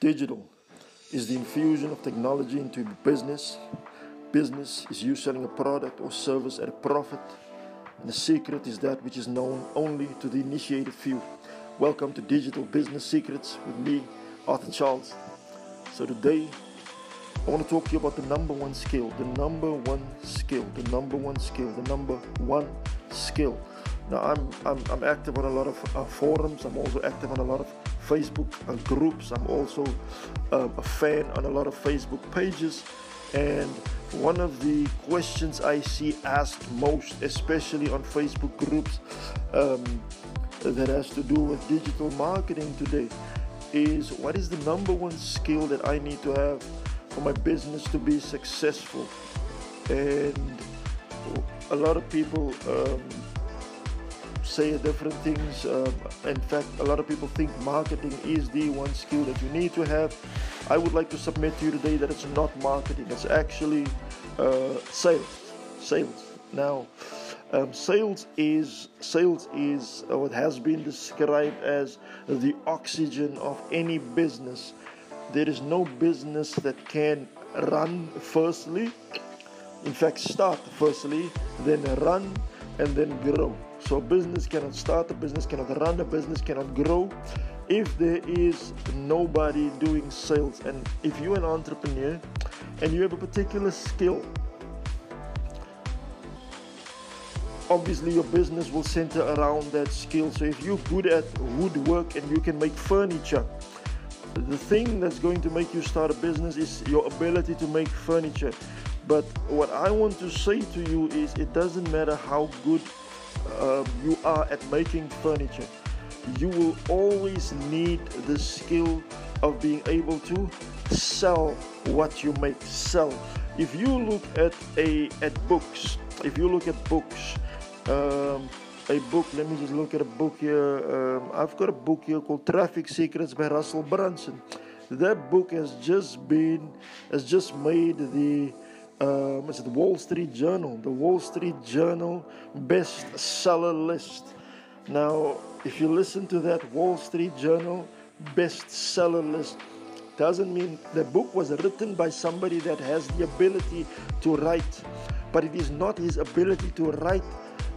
Digital is the infusion of technology into business. Business is you selling a product or service at a profit. And the secret is that which is known only to the initiated few. Welcome to Digital Business Secrets with me, Arthur Charles. So today, I want to talk to you about the number one skill, the number one skill, the number one skill, the number one skill. Now, I'm, I'm, I'm active on a lot of uh, forums, I'm also active on a lot of Facebook uh, groups. I'm also um, a fan on a lot of Facebook pages. And one of the questions I see asked most, especially on Facebook groups, um, that has to do with digital marketing today, is what is the number one skill that I need to have for my business to be successful? And a lot of people um, say different things. Um, in fact, a lot of people think marketing is the one skill that you need to have. I would like to submit to you today that it's not marketing, it's actually uh, sales. Sales. Now, um, sales is sales is what has been described as the oxygen of any business. There is no business that can run firstly, in fact, start firstly, then run and then grow. So business cannot start, a business cannot run, a business cannot grow if there is nobody doing sales. And if you're an entrepreneur and you have a particular skill, obviously your business will center around that skill. So if you're good at woodwork and you can make furniture, the thing that's going to make you start a business is your ability to make furniture. But what I want to say to you is it doesn't matter how good um, you are at making furniture, you will always need the skill of being able to sell what you make. Sell. If you look at a at books, if you look at books, um, a book. Let me just look at a book here. Um, I've got a book here called Traffic Secrets by Russell Brunson. That book has just been has just made the um, it's the Wall Street Journal, the Wall Street Journal bestseller list. Now, if you listen to that Wall Street Journal bestseller list, doesn't mean the book was written by somebody that has the ability to write, but it is not his ability to write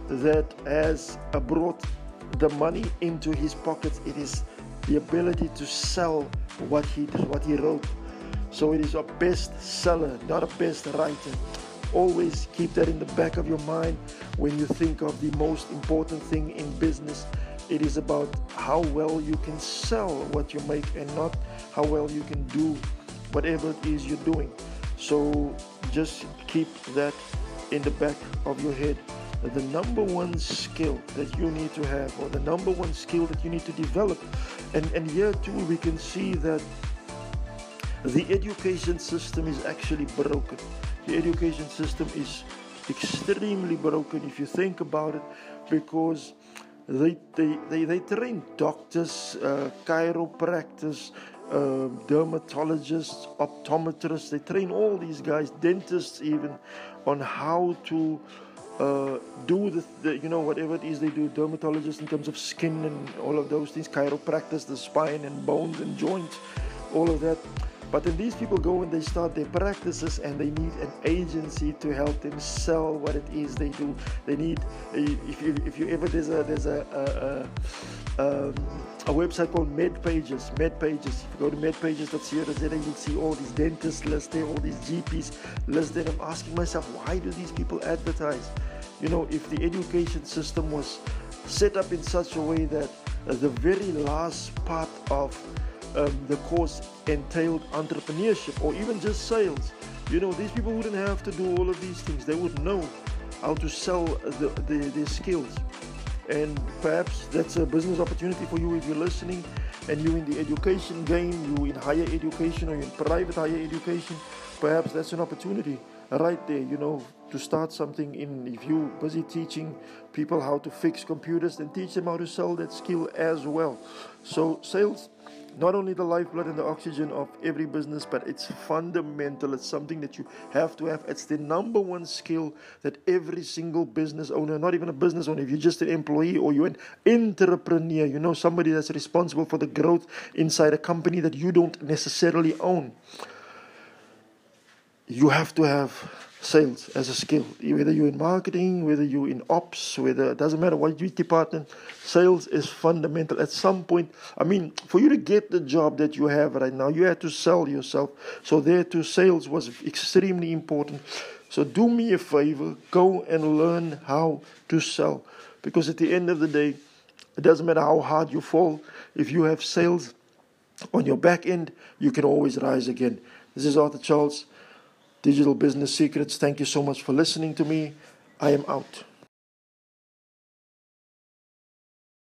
that has brought the money into his pockets. It is the ability to sell what he what he wrote. So it is a bestseller, not a best writer. Always keep that in the back of your mind when you think of the most important thing in business. It is about how well you can sell what you make and not how well you can do whatever it is you're doing. So just keep that in the back of your head. The number one skill that you need to have, or the number one skill that you need to develop, and, and here too we can see that the education system is actually broken. The education system is extremely broken if you think about it because they, they, they, they train doctors, uh, chiropractors, uh, dermatologists, optometrists, they train all these guys, dentists even, on how to uh, do the, the, you know whatever it is they do dermatologists in terms of skin and all of those things chiropractors the spine and bones and joints all of that but then these people go and they start their practices and they need an agency to help them sell what it is they do. They need, if you, if you ever, there's a, there's a, a, a, um, a website called MedPages. MedPages. If you go to MedPages.co.za, you'll see all these dentists listed, all these GPs listed. I'm asking myself, why do these people advertise? You know, if the education system was set up in such a way that the very last part of um, the course entailed entrepreneurship or even just sales. You know, these people wouldn't have to do all of these things. They would know how to sell the, the, their skills. And perhaps that's a business opportunity for you if you're listening and you're in the education game, you're in higher education or in private higher education. Perhaps that's an opportunity right there, you know, to start something in if you're busy teaching people how to fix computers, then teach them how to sell that skill as well. So sales not only the lifeblood and the oxygen of every business, but it's fundamental. It's something that you have to have. It's the number one skill that every single business owner, not even a business owner, if you're just an employee or you're an entrepreneur, you know, somebody that's responsible for the growth inside a company that you don't necessarily own, you have to have sales as a skill. Whether you're in marketing, whether you're in ops, whether it doesn't matter what you department, sales is fundamental. At some point, I mean, for you to get the job that you have right now, you had to sell yourself. So there too, sales was extremely important. So do me a favor, go and learn how to sell. Because at the end of the day, it doesn't matter how hard you fall, if you have sales on your back end, you can always rise again. This is Arthur Charles. Digital Business Secrets. Thank you so much for listening to me. I am out.